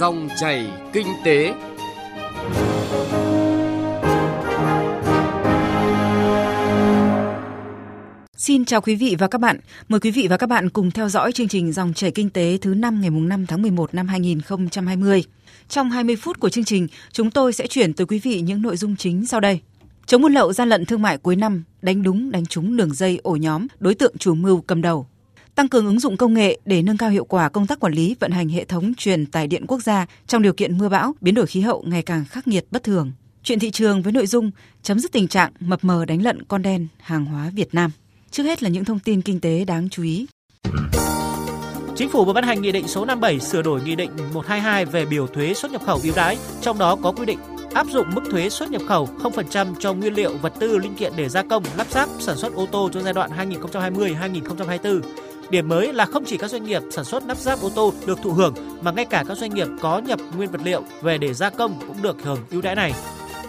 Dòng chảy kinh tế. Xin chào quý vị và các bạn. Mời quý vị và các bạn cùng theo dõi chương trình Dòng chảy kinh tế thứ năm ngày 5 tháng 11 năm 2020. Trong 20 phút của chương trình, chúng tôi sẽ chuyển tới quý vị những nội dung chính sau đây. Chống buôn lậu gian lận thương mại cuối năm, đánh đúng đánh trúng đường dây ổ nhóm, đối tượng chủ mưu cầm đầu. Tăng cường ứng dụng công nghệ để nâng cao hiệu quả công tác quản lý vận hành hệ thống truyền tải điện quốc gia trong điều kiện mưa bão, biến đổi khí hậu ngày càng khắc nghiệt bất thường. Chuyện thị trường với nội dung chấm dứt tình trạng mập mờ đánh lận con đen hàng hóa Việt Nam. Trước hết là những thông tin kinh tế đáng chú ý. Chính phủ vừa ban hành Nghị định số 57 sửa đổi Nghị định 122 về biểu thuế xuất nhập khẩu ưu đãi, trong đó có quy định áp dụng mức thuế xuất nhập khẩu 0% cho nguyên liệu vật tư linh kiện để gia công, lắp ráp, sản xuất ô tô cho giai đoạn 2020-2024. Điểm mới là không chỉ các doanh nghiệp sản xuất lắp ráp ô tô được thụ hưởng mà ngay cả các doanh nghiệp có nhập nguyên vật liệu về để gia công cũng được hưởng ưu đãi này.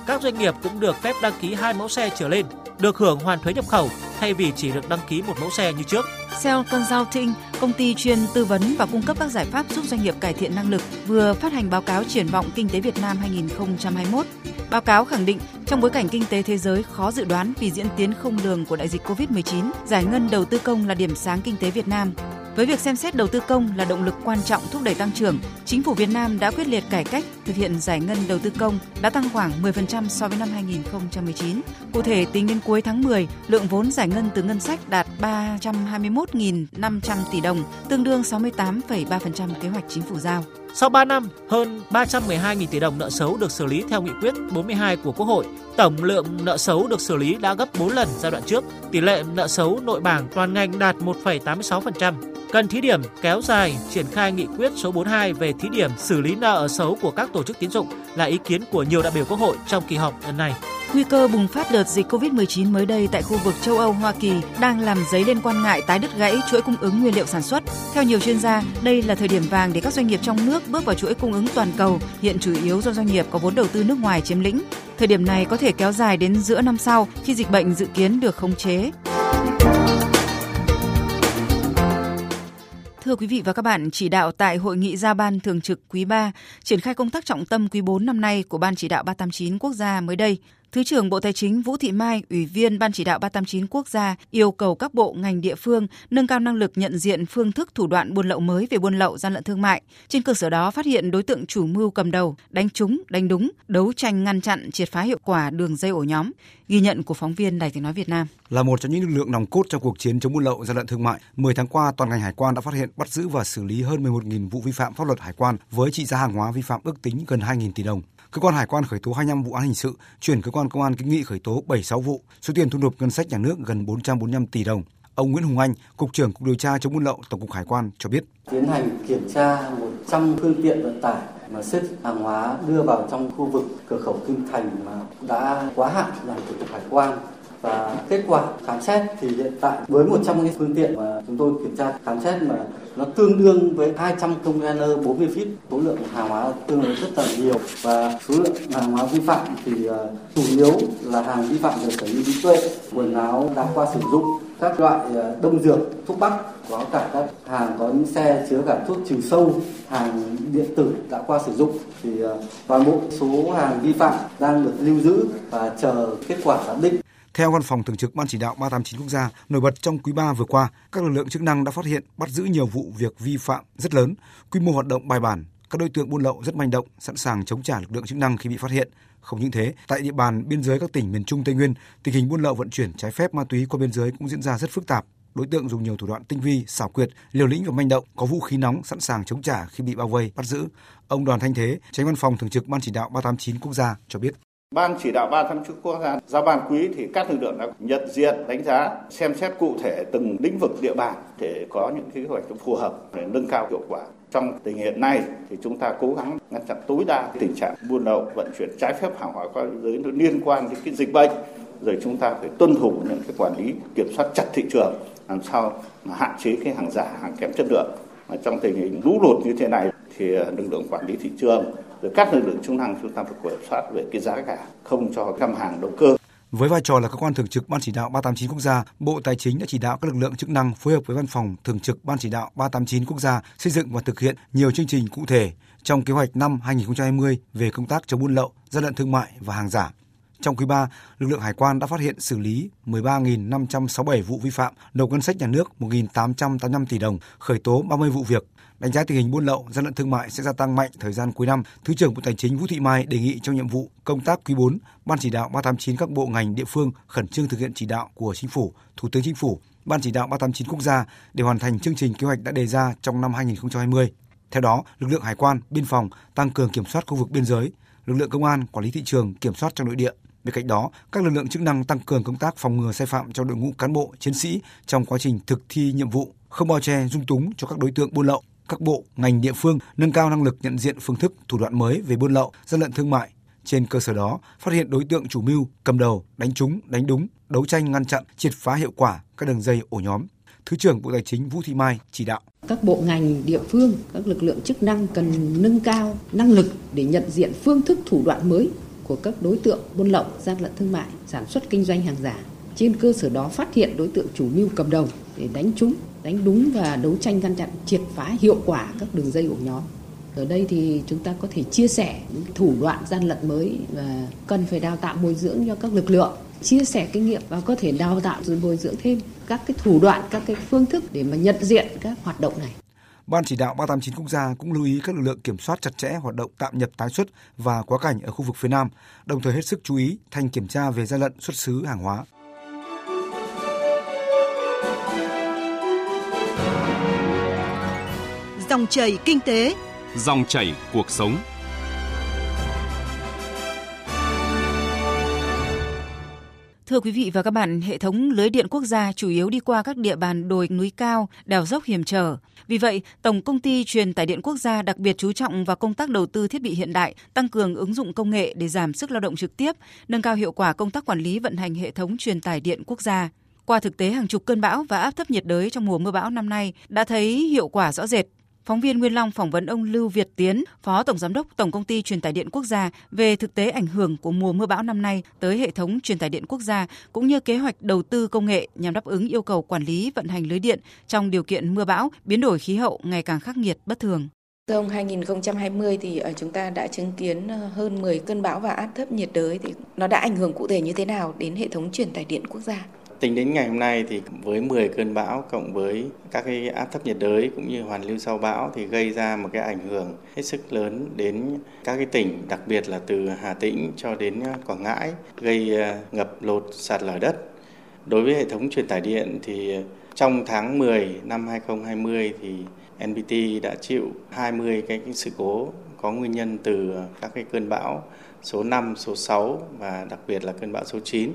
Các doanh nghiệp cũng được phép đăng ký hai mẫu xe trở lên, được hưởng hoàn thuế nhập khẩu thay vì chỉ được đăng ký một mẫu xe như trước. Cell Consulting, công ty chuyên tư vấn và cung cấp các giải pháp giúp doanh nghiệp cải thiện năng lực, vừa phát hành báo cáo triển vọng kinh tế Việt Nam 2021. Báo cáo khẳng định trong bối cảnh kinh tế thế giới khó dự đoán vì diễn tiến không lường của đại dịch Covid-19, giải ngân đầu tư công là điểm sáng kinh tế Việt Nam. Với việc xem xét đầu tư công là động lực quan trọng thúc đẩy tăng trưởng, chính phủ Việt Nam đã quyết liệt cải cách, thực hiện giải ngân đầu tư công đã tăng khoảng 10% so với năm 2019. Cụ thể, tính đến cuối tháng 10, lượng vốn giải ngân từ ngân sách đạt 321.500 tỷ đồng, tương đương 68,3% kế hoạch chính phủ giao. Sau 3 năm, hơn 312.000 tỷ đồng nợ xấu được xử lý theo nghị quyết 42 của Quốc hội. Tổng lượng nợ xấu được xử lý đã gấp 4 lần giai đoạn trước. Tỷ lệ nợ xấu nội bảng toàn ngành đạt 1,86%. Cần thí điểm kéo dài triển khai nghị quyết số 42 về thí điểm xử lý nợ xấu của các tổ tổ chức tín dụng là ý kiến của nhiều đại biểu Quốc hội trong kỳ họp lần này. Nguy cơ bùng phát đợt dịch COVID-19 mới đây tại khu vực châu Âu, Hoa Kỳ đang làm dấy lên quan ngại tái đứt gãy chuỗi cung ứng nguyên liệu sản xuất. Theo nhiều chuyên gia, đây là thời điểm vàng để các doanh nghiệp trong nước bước vào chuỗi cung ứng toàn cầu, hiện chủ yếu do doanh nghiệp có vốn đầu tư nước ngoài chiếm lĩnh. Thời điểm này có thể kéo dài đến giữa năm sau khi dịch bệnh dự kiến được khống chế. Thưa quý vị và các bạn, chỉ đạo tại hội nghị ra ban thường trực quý 3 triển khai công tác trọng tâm quý 4 năm nay của Ban chỉ đạo 389 quốc gia mới đây, Thứ trưởng Bộ Tài chính Vũ Thị Mai, Ủy viên Ban chỉ đạo 389 quốc gia yêu cầu các bộ ngành địa phương nâng cao năng lực nhận diện phương thức thủ đoạn buôn lậu mới về buôn lậu gian lận thương mại. Trên cơ sở đó phát hiện đối tượng chủ mưu cầm đầu, đánh trúng, đánh đúng, đấu tranh ngăn chặn triệt phá hiệu quả đường dây ổ nhóm. Ghi nhận của phóng viên Đài Tiếng nói Việt Nam. Là một trong những lực lượng nòng cốt trong cuộc chiến chống buôn lậu gian lận thương mại, 10 tháng qua toàn ngành hải quan đã phát hiện, bắt giữ và xử lý hơn 11.000 vụ vi phạm pháp luật hải quan với trị giá hàng hóa vi phạm ước tính gần 2.000 tỷ đồng. Cơ quan hải quan khởi tố 25 vụ án hình sự, chuyển cơ quan công an kiến nghị khởi tố 76 vụ, số tiền thu nộp ngân sách nhà nước gần 445 tỷ đồng. Ông Nguyễn Hùng Anh, cục trưởng cục điều tra chống buôn lậu Tổng cục Hải quan cho biết: Tiến hành kiểm tra 100 phương tiện vận tải mà xếp hàng hóa đưa vào trong khu vực cửa khẩu Kim Thành mà đã quá hạn làm thủ tục hải quan và kết quả khám xét thì hiện tại với 100 cái phương tiện mà chúng tôi kiểm tra, khám xét mà nó tương đương với 200 container 40 feet, số lượng hàng hóa tương đối rất là nhiều. Và số lượng hàng hóa vi phạm thì ờ, chủ yếu là hàng vi phạm về sở hữu trí tuệ, quần áo đã qua sử dụng, các loại ờ, đông dược, thuốc bắc, có cả các hàng có những xe chứa cả thuốc trừ sâu, hàng điện tử đã qua sử dụng. Thì ờ, toàn bộ số hàng vi phạm đang được lưu giữ và chờ kết quả giám định theo Văn phòng Thường trực Ban Chỉ đạo 389 Quốc gia, nổi bật trong quý 3 vừa qua, các lực lượng chức năng đã phát hiện, bắt giữ nhiều vụ việc vi phạm rất lớn, quy mô hoạt động bài bản, các đối tượng buôn lậu rất manh động, sẵn sàng chống trả lực lượng chức năng khi bị phát hiện. Không những thế, tại địa bàn biên giới các tỉnh miền Trung Tây Nguyên, tình hình buôn lậu vận chuyển trái phép ma túy qua biên giới cũng diễn ra rất phức tạp. Đối tượng dùng nhiều thủ đoạn tinh vi, xảo quyệt, liều lĩnh và manh động, có vũ khí nóng sẵn sàng chống trả khi bị bao vây, bắt giữ. Ông Đoàn Thanh Thế, Tránh Văn phòng Thường trực Ban Chỉ đạo 389 Quốc gia cho biết. Ban chỉ đạo 3 tham chức quốc gia giao ban quý thì các lực lượng đã nhận diện, đánh giá, xem xét cụ thể từng lĩnh vực địa bàn để có những kế hoạch phù hợp để nâng cao hiệu quả. Trong tình hiện nay thì chúng ta cố gắng ngăn chặn tối đa tình trạng buôn lậu, vận chuyển trái phép hàng hóa qua biên giới liên quan đến cái dịch bệnh. Rồi chúng ta phải tuân thủ những cái quản lý kiểm soát chặt thị trường làm sao mà hạn chế cái hàng giả, hàng kém chất lượng. Mà trong tình hình lũ lụt như thế này thì lực lượng quản lý thị trường rồi các lực lượng chức năng chúng ta phải kiểm soát về cái giá cả không cho găm hàng đầu cơ Với vai trò là cơ quan thường trực Ban chỉ đạo 389 quốc gia, Bộ Tài chính đã chỉ đạo các lực lượng chức năng phối hợp với Văn phòng thường trực Ban chỉ đạo 389 quốc gia xây dựng và thực hiện nhiều chương trình cụ thể trong kế hoạch năm 2020 về công tác chống buôn lậu, gian lận thương mại và hàng giả. Trong quý 3, lực lượng hải quan đã phát hiện xử lý 13.567 vụ vi phạm, nộp ngân sách nhà nước 1.885 tỷ đồng, khởi tố 30 vụ việc. Đánh giá tình hình buôn lậu, gian lận thương mại sẽ gia tăng mạnh thời gian cuối năm, Thứ trưởng Bộ Tài chính Vũ Thị Mai đề nghị trong nhiệm vụ công tác quý 4, Ban chỉ đạo 389 các bộ ngành địa phương khẩn trương thực hiện chỉ đạo của Chính phủ, Thủ tướng Chính phủ, Ban chỉ đạo 389 quốc gia để hoàn thành chương trình kế hoạch đã đề ra trong năm 2020. Theo đó, lực lượng hải quan, biên phòng tăng cường kiểm soát khu vực biên giới, lực lượng công an quản lý thị trường kiểm soát trong nội địa. Bên cạnh đó, các lực lượng chức năng tăng cường công tác phòng ngừa sai phạm trong đội ngũ cán bộ, chiến sĩ trong quá trình thực thi nhiệm vụ, không bao che dung túng cho các đối tượng buôn lậu. Các bộ, ngành địa phương nâng cao năng lực nhận diện phương thức, thủ đoạn mới về buôn lậu, gian lận thương mại. Trên cơ sở đó, phát hiện đối tượng chủ mưu, cầm đầu, đánh trúng, đánh đúng, đấu tranh ngăn chặn, triệt phá hiệu quả các đường dây ổ nhóm. Thứ trưởng Bộ Tài chính Vũ Thị Mai chỉ đạo các bộ ngành địa phương, các lực lượng chức năng cần nâng cao năng lực để nhận diện phương thức thủ đoạn mới của các đối tượng buôn lậu, gian lận thương mại, sản xuất kinh doanh hàng giả. Trên cơ sở đó phát hiện đối tượng chủ mưu cầm đầu để đánh trúng, đánh đúng và đấu tranh ngăn chặn triệt phá hiệu quả các đường dây ổ nhóm. Ở đây thì chúng ta có thể chia sẻ những thủ đoạn gian lận mới và cần phải đào tạo bồi dưỡng cho các lực lượng chia sẻ kinh nghiệm và có thể đào tạo rồi bồi dưỡng thêm các cái thủ đoạn, các cái phương thức để mà nhận diện các hoạt động này. Ban chỉ đạo 389 quốc gia cũng lưu ý các lực lượng kiểm soát chặt chẽ hoạt động tạm nhập tái xuất và quá cảnh ở khu vực phía Nam, đồng thời hết sức chú ý thanh kiểm tra về gian lận xuất xứ hàng hóa. Dòng chảy kinh tế, dòng chảy cuộc sống. Thưa quý vị và các bạn, hệ thống lưới điện quốc gia chủ yếu đi qua các địa bàn đồi núi cao, đèo dốc hiểm trở. Vì vậy, Tổng công ty truyền tải điện quốc gia đặc biệt chú trọng vào công tác đầu tư thiết bị hiện đại, tăng cường ứng dụng công nghệ để giảm sức lao động trực tiếp, nâng cao hiệu quả công tác quản lý vận hành hệ thống truyền tải điện quốc gia. Qua thực tế hàng chục cơn bão và áp thấp nhiệt đới trong mùa mưa bão năm nay đã thấy hiệu quả rõ rệt. Phóng viên Nguyên Long phỏng vấn ông Lưu Việt Tiến, Phó Tổng Giám đốc Tổng Công ty Truyền tải điện quốc gia về thực tế ảnh hưởng của mùa mưa bão năm nay tới hệ thống truyền tải điện quốc gia cũng như kế hoạch đầu tư công nghệ nhằm đáp ứng yêu cầu quản lý vận hành lưới điện trong điều kiện mưa bão, biến đổi khí hậu ngày càng khắc nghiệt bất thường. Thưa ông, 2020 thì ờ, chúng ta đã chứng kiến ờ, hơn 10 cơn bão và áp thấp nhiệt đới thì nó đã ảnh hưởng cụ thể như thế nào đến hệ thống truyền tải điện quốc gia? Tính đến ngày hôm nay thì với 10 cơn bão cộng với các cái áp thấp nhiệt đới cũng như hoàn lưu sau bão thì gây ra một cái ảnh hưởng hết sức lớn đến các cái tỉnh, đặc biệt là từ Hà Tĩnh cho đến Quảng Ngãi, gây ờ, ngập lụt sạt lở đất. Đối với hệ thống truyền tải điện thì trong tháng 10 năm 2020 thì NPT đã chịu 20 cái, cái sự cố có nguyên nhân từ các cái cơn bão số 5, số 6 và đặc biệt là cơn bão số 9.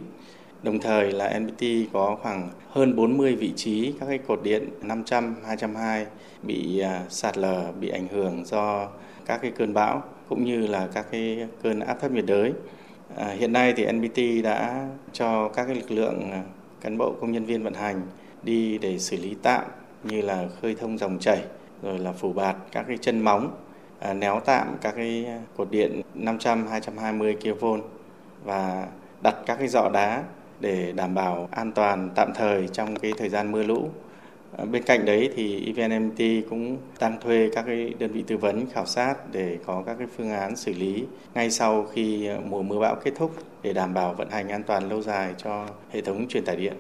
Đồng thời là NPT có khoảng hơn 40 vị trí các cái cột điện 500, 220 bị à, sạt lở, bị ảnh hưởng do các cái cơn bão cũng như là các cái cơn áp thấp nhiệt đới. À, hiện nay thì NPT đã cho các cái lực lượng à, cán bộ công nhân viên vận hành đi để xử lý tạm như là khơi thông dòng chảy rồi là phủ bạt các cái chân móng à, néo tạm các cái cột điện 500 220 kV và đặt các cái dọ đá để đảm bảo an toàn tạm thời trong cái thời gian mưa lũ. À, bên cạnh đấy thì EVNMT cũng đang thuê các cái đơn vị tư vấn khảo sát để có các cái phương án xử lý ngay sau khi mùa mưa bão kết thúc để đảm bảo vận hành an toàn lâu dài cho hệ thống truyền tải điện.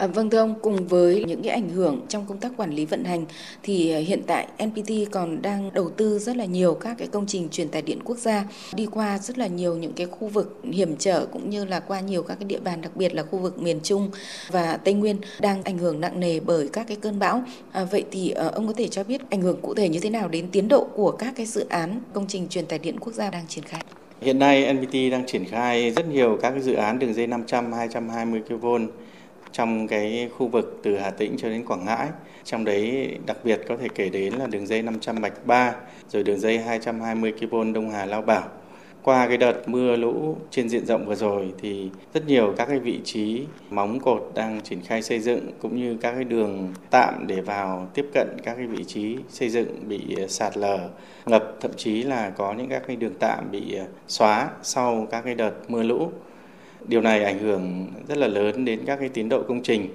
À, vâng thưa ông, cùng với những cái ảnh hưởng trong công tác quản lý vận hành thì à, hiện tại NPT còn đang đầu tư rất là nhiều các cái công trình truyền tải điện quốc gia đi qua rất là nhiều những cái khu vực hiểm trở cũng như là qua nhiều các cái địa bàn đặc biệt là khu vực miền Trung và Tây Nguyên đang ảnh hưởng nặng nề bởi các cái cơn bão. À, vậy thì à, ông có thể cho biết ảnh hưởng cụ thể như thế nào đến tiến độ của các cái dự án công trình truyền tải điện quốc gia đang triển khai? Hiện nay NPT đang triển khai rất nhiều các cái dự án đường dây 500, 220 kV trong cái khu vực từ Hà Tĩnh cho đến Quảng Ngãi. Trong đấy đặc biệt có thể kể đến là đường dây 500 Bạch Ba, rồi đường dây 220 kV Đông Hà Lao Bảo. Qua cái đợt mưa lũ trên diện rộng vừa rồi thì rất nhiều các cái vị trí móng cột đang triển khai xây dựng cũng như các cái đường tạm để vào tiếp cận các cái vị trí xây dựng bị ờ, sạt lở, ngập thậm chí là có những các cái đường tạm bị ờ, xóa sau các cái đợt mưa lũ. Điều này ảnh hưởng rất là lớn đến các cái tiến độ công trình.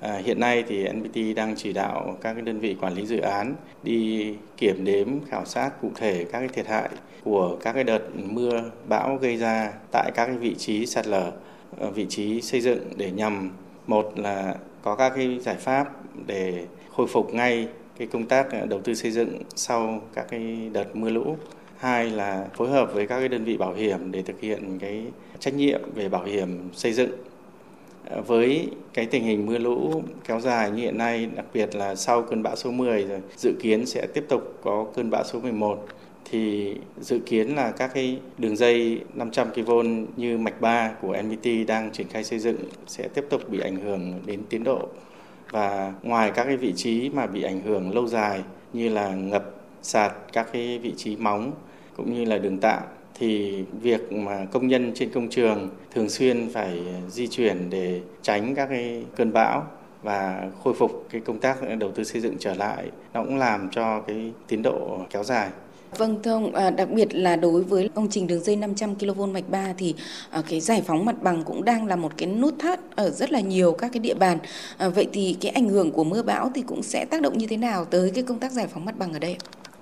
À, hiện nay thì NPT đang chỉ đạo các cái đơn vị quản lý dự án đi kiểm đếm khảo sát cụ thể các cái thiệt hại của các cái đợt mưa bão gây ra tại các cái vị trí sạt lở, ờ, vị trí xây dựng để nhằm một là có các cái giải pháp để khôi phục ngay cái công tác ờ, đầu tư xây dựng sau các cái đợt mưa lũ hai là phối hợp với các cái đơn vị bảo hiểm để thực hiện cái trách nhiệm về bảo hiểm xây dựng. Ờ, với cái tình hình mưa lũ kéo dài như hiện nay, đặc biệt là sau cơn bão số 10 rồi, dự kiến sẽ tiếp tục có cơn bão số 11 thì dự kiến là các cái đường dây 500 kV như mạch 3 của NPT đang triển khai xây dựng sẽ tiếp tục bị ảnh hưởng đến tiến độ. Và ngoài các cái vị trí mà bị ảnh hưởng lâu dài như là ngập, sạt, các cái vị trí móng cũng như là đường tạm thì việc mà công nhân trên công trường thường xuyên phải di chuyển để tránh các cái cơn bão và khôi phục cái công tác đầu tư xây dựng trở lại nó cũng làm cho cái tiến độ kéo dài. Vâng thưa ông, à, đặc biệt là đối với công trình đường dây 500 kV mạch 3 thì à, cái giải phóng mặt bằng cũng đang là một cái nút thắt ở rất là nhiều các cái địa bàn. À, vậy thì cái ảnh hưởng của mưa bão thì cũng sẽ tác động như thế nào tới cái công tác giải phóng mặt bằng ở đây?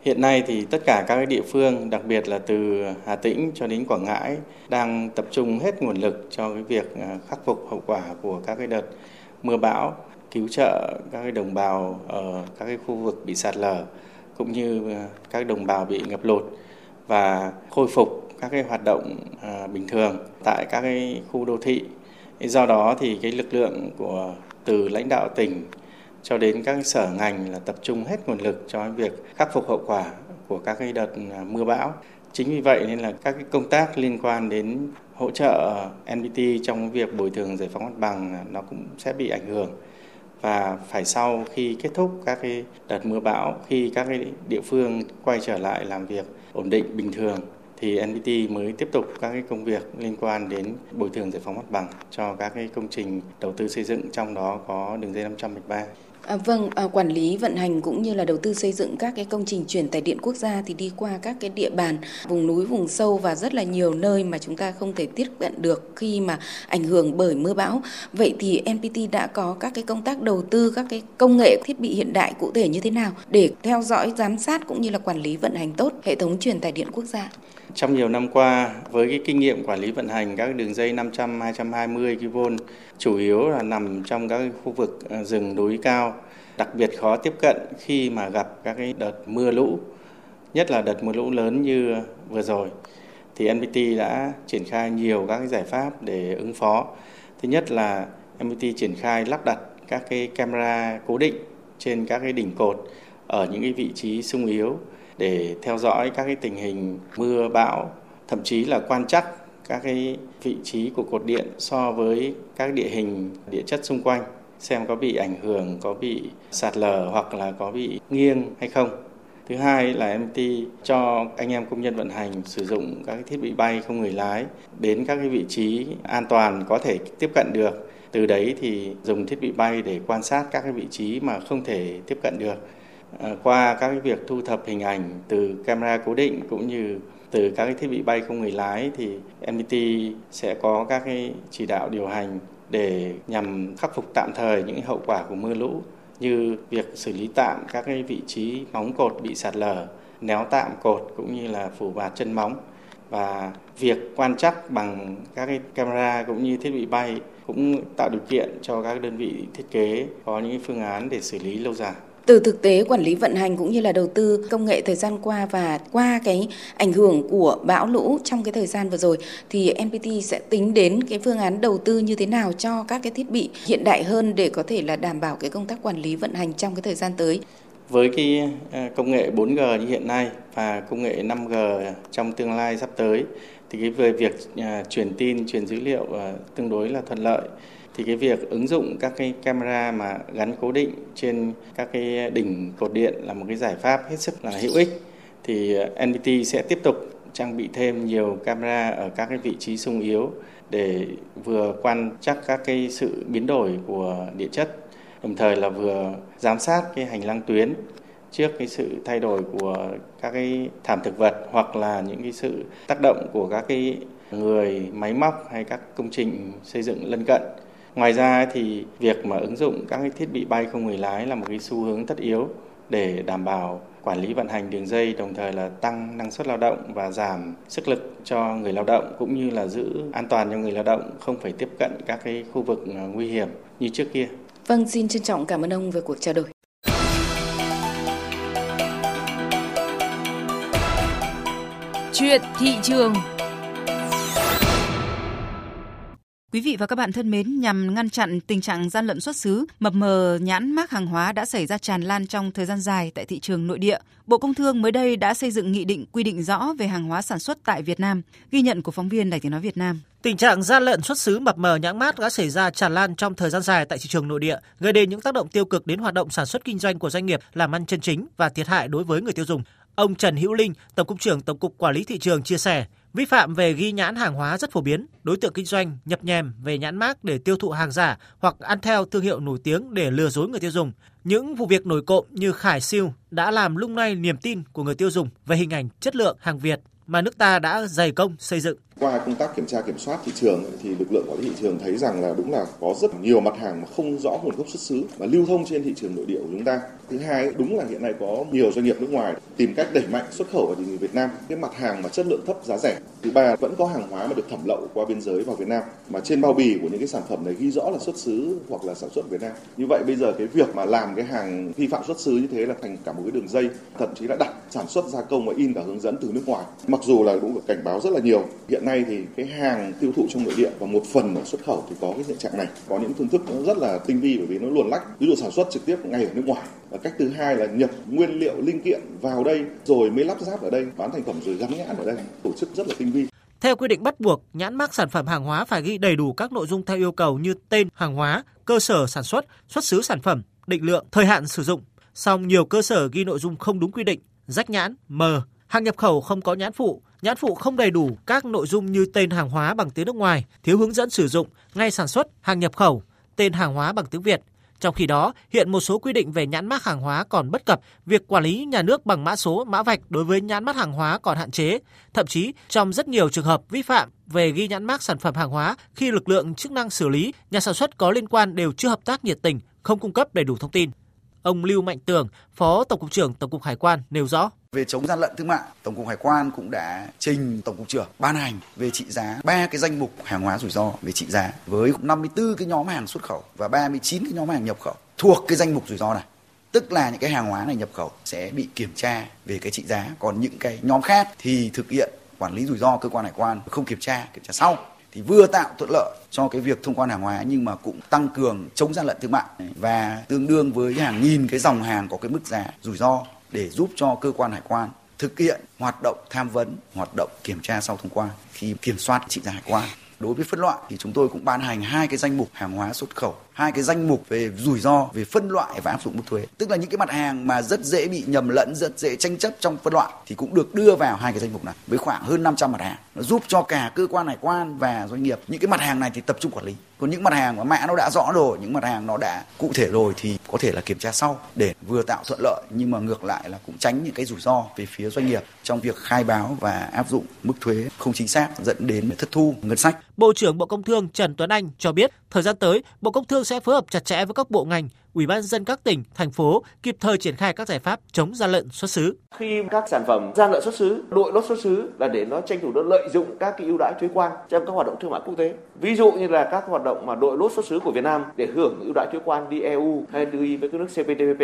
Hiện nay thì tất cả các địa phương, đặc biệt là từ Hà Tĩnh cho đến Quảng Ngãi đang tập trung hết nguồn lực cho cái việc à, khắc phục hậu quả của các cái đợt mưa bão, cứu trợ các cái đồng bào ở các cái khu vực bị sạt lở cũng như à, các đồng bào bị ngập lụt và khôi phục các cái hoạt động à, bình thường tại các cái khu đô thị. Do đó thì cái lực lượng của từ lãnh đạo tỉnh cho đến các sở ngành là tập trung hết nguồn lực cho việc khắc phục hậu quả của các cái đợt à, mưa bão. Chính vì vậy nên là các cái công tác liên quan đến hỗ trợ NPT trong việc bồi thường giải phóng mặt bằng à, nó cũng sẽ bị ảnh hưởng và phải sau khi kết thúc các cái đợt mưa bão, khi các cái địa phương quay trở lại làm việc ổn định, bình thường, thì NPT mới tiếp tục các cái công việc liên quan đến bồi thường giải phóng mặt bằng cho các cái công trình đầu tư xây dựng, trong đó có đường dây 500 mạch 3. À, vâng, à, quản lý vận hành cũng như là đầu tư xây dựng các cái công trình truyền tải điện quốc gia thì đi qua các cái địa bàn vùng núi, vùng sâu và rất là nhiều nơi mà chúng ta không thể tiếp cận được khi mà ảnh hưởng bởi mưa bão. Vậy thì NPT đã có các cái công tác đầu tư các cái công nghệ thiết bị hiện đại cụ thể như thế nào để theo dõi, giám sát cũng như là quản lý vận hành tốt hệ thống truyền tải điện quốc gia? Trong nhiều năm qua, với cái kinh nghiệm quản lý vận hành các đường dây 500, 220 kV chủ yếu là nằm trong các khu vực ờ, rừng núi cao, đặc biệt khó tiếp cận khi mà gặp các cái đợt mưa lũ, nhất là đợt mưa lũ lớn như vừa rồi. Thì NPT đã triển khai nhiều các cái giải pháp để ứng phó. Thứ nhất là NPT triển khai lắp đặt các cái camera cố định trên các cái đỉnh cột ở những cái vị trí sung yếu để theo dõi các cái tình hình mưa bão, thậm chí là quan trắc các cái vị trí của cột điện so với các địa hình địa chất xung quanh xem có bị ảnh hưởng, có bị sạt lở hoặc là có bị nghiêng hay không. Thứ hai là MT cho anh em công nhân vận hành sử dụng các thiết bị bay không người lái đến các cái vị trí an toàn có thể tiếp cận được. Từ đấy thì dùng thiết bị bay để quan sát các cái vị trí mà không thể tiếp cận được Ờ, qua các cái việc thu thập hình ảnh từ camera cố định cũng như từ các cái thiết bị bay không người lái thì MPT sẽ có các cái chỉ đạo điều hành để nhằm khắc phục tạm thời những hậu quả của mưa lũ như việc xử lý tạm các cái vị trí móng cột bị sạt lở, néo tạm cột cũng như là phủ bạt chân móng và việc quan trắc bằng các cái camera cũng như thiết bị bay cũng tạo điều kiện cho các đơn vị thiết kế có những phương án để xử lý lâu dài. Từ thực tế quản lý vận hành cũng như là đầu tư công nghệ thời gian qua và qua cái ảnh hưởng của bão lũ trong cái thời gian vừa rồi thì NPT sẽ tính đến cái phương án đầu tư như thế nào cho các cái thiết bị hiện đại hơn để có thể là đảm bảo cái công tác quản lý vận hành trong cái thời gian tới. Với cái à, công nghệ 4G như hiện nay và công nghệ 5G trong tương lai sắp tới thì cái về việc à, truyền tin, truyền dữ liệu à, tương đối là thuận lợi thì cái việc ứng dụng các cái camera mà gắn cố định trên các cái đỉnh cột điện là một cái giải pháp hết sức là hữu ích thì ờ, NPT sẽ tiếp tục trang bị thêm nhiều camera ở các cái vị trí sung yếu để vừa quan trắc các cái sự biến đổi của địa chất đồng thời là vừa giám sát cái hành lang tuyến trước cái sự thay đổi của các cái thảm thực vật hoặc là những cái sự tác động của các cái người, máy móc hay các công trình xây dựng lân cận. Ngoài ra thì việc mà ứng dụng các cái thiết bị bay không người lái là một cái xu hướng tất yếu để đảm bảo quản lý vận hành đường dây đồng thời là tăng năng suất lao động và giảm sức lực cho người lao động cũng như là giữ an toàn cho người lao động không phải tiếp cận các cái khu vực nguy hiểm như trước kia. Vâng, xin trân trọng cảm ơn ông về cuộc trao đổi. Chuyện thị trường Quý vị và các bạn thân mến, nhằm ngăn chặn tình trạng gian lận xuất xứ, mập mờ nhãn mác hàng hóa đã xảy ra tràn lan trong thời gian dài tại thị trường nội địa. Bộ Công Thương mới đây đã xây dựng nghị định quy định rõ về hàng hóa sản xuất tại Việt Nam, ghi nhận của phóng viên Đài Tiếng nói Việt Nam. Tình trạng gian lận xuất xứ mập mờ nhãn mát đã xảy ra tràn lan trong thời gian dài tại thị trường nội địa, gây đến những tác động tiêu cực đến hoạt động sản xuất kinh doanh của doanh nghiệp, làm ăn chân chính và thiệt hại đối với người tiêu dùng. Ông Trần Hữu Linh, Tổng cục trưởng Tổng cục Quản lý thị trường chia sẻ, vi phạm về ghi nhãn hàng hóa rất phổ biến, đối tượng kinh doanh nhập nhèm về nhãn mác để tiêu thụ hàng giả hoặc ăn theo thương hiệu nổi tiếng để lừa dối người tiêu dùng. Những vụ việc nổi cộm như Khải Siêu đã làm lung lay niềm tin của người tiêu dùng về hình ảnh chất lượng hàng Việt mà nước ta đã dày công xây dựng. Qua công tác kiểm tra kiểm soát thị trường thì lực lượng quản lý thị trường thấy rằng là đúng là có rất nhiều mặt hàng mà không rõ nguồn gốc xuất xứ và lưu thông trên thị trường nội địa của chúng ta. Thứ hai đúng là hiện nay có nhiều doanh nghiệp nước ngoài tìm cách đẩy mạnh xuất khẩu vào thị trường Việt Nam cái mặt hàng mà chất lượng thấp giá rẻ. Thứ ba vẫn có hàng hóa mà được thẩm lậu qua biên giới vào Việt Nam mà trên bao bì của những cái sản phẩm này ghi rõ là xuất xứ hoặc là sản xuất ở Việt Nam. Như vậy bây giờ cái việc mà làm cái hàng vi phạm xuất xứ như thế là thành cả một cái đường dây, thậm chí là đặt sản xuất gia công và in cả hướng dẫn từ nước ngoài. Mặc dù là cũng được cảnh báo rất là nhiều. Hiện nay thì cái hàng tiêu thụ trong nội địa và một phần ở xuất khẩu thì có cái hiện trạng này. Có những phương thức nó rất là tinh vi bởi vì nó luồn lách. Ví dụ sản xuất trực tiếp ngay ở nước ngoài. Và cách thứ hai là nhập nguyên liệu linh kiện vào đây rồi mới lắp ráp ở đây, bán thành phẩm rồi gắn nhãn ở đây. Tổ chức rất là tinh vi. Theo quy định bắt buộc, nhãn mác sản phẩm hàng hóa phải ghi đầy đủ các nội dung theo yêu cầu như tên hàng hóa, cơ sở sản xuất, xuất xứ sản phẩm, định lượng, thời hạn sử dụng. Song nhiều cơ sở ghi nội dung không đúng quy định, rách nhãn, mờ, hàng nhập khẩu không có nhãn phụ, nhãn phụ không đầy đủ các nội dung như tên hàng hóa bằng tiếng nước ngoài, thiếu hướng dẫn sử dụng, ngay sản xuất, hàng nhập khẩu, tên hàng hóa bằng tiếng Việt. Trong khi đó, hiện một số quy định về nhãn mác hàng hóa còn bất cập, việc quản lý nhà nước bằng mã số, mã vạch đối với nhãn mác hàng hóa còn hạn chế. Thậm chí, trong rất nhiều trường hợp vi phạm về ghi nhãn mác sản phẩm hàng hóa, khi lực lượng chức năng xử lý, nhà sản xuất có liên quan đều chưa hợp tác nhiệt tình, không cung cấp đầy đủ thông tin. Ông Lưu Mạnh Tường, Phó Tổng cục trưởng Tổng cục Hải quan nêu rõ. Về chống gian lận thương mại, Tổng cục Hải quan cũng đã trình Tổng cục trưởng ban hành về trị giá ba cái danh mục hàng hóa rủi ro về trị giá với 54 cái nhóm hàng xuất khẩu và 39 cái nhóm hàng nhập khẩu thuộc cái danh mục rủi ro này. Tức là những cái hàng hóa này nhập khẩu sẽ bị kiểm tra về cái trị giá, còn những cái nhóm khác thì thực hiện quản lý rủi ro cơ quan hải quan không kiểm tra, kiểm tra sau thì vừa tạo thuận lợi cho cái việc thông quan hàng hóa nhưng mà cũng tăng cường chống gian lận thương mại. Và tương đương với hàng nghìn cái dòng hàng có cái mức giá rủi ro để giúp cho cơ quan hải quan thực hiện hoạt động tham vấn, hoạt động kiểm tra sau thông quan khi kiểm soát trị giá hải quan. Đối với phân loại thì chúng tôi cũng ban hành hai cái danh mục hàng hóa xuất khẩu, hai cái danh mục về rủi ro, về phân loại và áp dụng mức thuế. Tức là những cái mặt hàng mà rất dễ bị nhầm lẫn, rất dễ tranh chấp trong phân loại thì cũng được đưa vào hai cái danh mục này với khoảng hơn 500 mặt hàng. Nó giúp cho cả cơ quan hải quan và doanh nghiệp những cái mặt hàng này thì tập trung quản lý. Còn những mặt hàng mà mã nó đã rõ rồi, những mặt hàng nó đã cụ thể rồi thì có thể là kiểm tra sau để vừa tạo thuận lợi nhưng mà ngược lại là cũng tránh những cái rủi ro về phía doanh nghiệp trong việc khai báo và áp dụng mức thuế không chính xác dẫn đến thất thu ngân sách. Bộ trưởng Bộ Công Thương Trần Tuấn Anh cho biết, thời gian tới, Bộ Công Thương sẽ phối hợp chặt chẽ với các bộ ngành, Ủy ban dân các tỉnh, thành phố kịp thời triển khai các giải pháp chống gian lận xuất xứ. Khi các sản phẩm gian lận xuất xứ, đội lốt xuất xứ là để nó tranh thủ nó lợi dụng các cái ưu đãi thuế quan trong các hoạt động thương mại quốc tế. Ví dụ như là các hoạt động mà đội lốt xuất xứ của Việt Nam để hưởng ưu đãi thuế quan đi EU hay đi với các nước CPTPP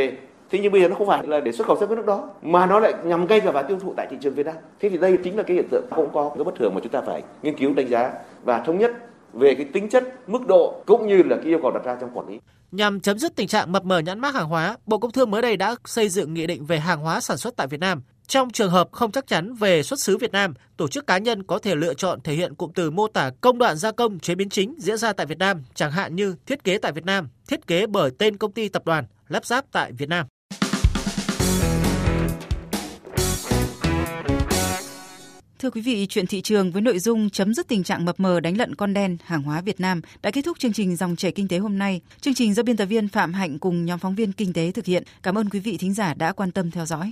Thế nhưng bây giờ nó không phải là để xuất khẩu sang các nước đó mà nó lại nhằm gây vào tiêu thụ tại thị trường Việt Nam. Thế thì đây chính là cái hiện tượng cũng có cái bất thường mà chúng ta phải nghiên cứu đánh giá và thống nhất về cái tính chất, mức độ cũng như là cái yêu cầu đặt ra trong quản lý. Nhằm chấm dứt tình trạng mập mờ nhãn mác hàng hóa, Bộ Công Thương mới đây đã xây dựng nghị định về hàng hóa sản xuất tại Việt Nam. Trong trường hợp không chắc chắn về xuất xứ Việt Nam, tổ chức cá nhân có thể lựa chọn thể hiện cụm từ mô tả công đoạn gia công chế biến chính diễn ra tại Việt Nam, chẳng hạn như thiết kế tại Việt Nam, thiết kế bởi tên công ty tập đoàn, lắp ráp tại Việt Nam. Thưa quý vị, chuyện thị trường với nội dung chấm dứt tình trạng mập mờ đánh lận con đen hàng hóa Việt Nam đã kết thúc chương trình dòng chảy kinh tế hôm nay. Chương trình do biên tập viên Phạm Hạnh cùng nhóm phóng viên kinh tế thực hiện. Cảm ơn quý vị thính giả đã quan tâm theo dõi.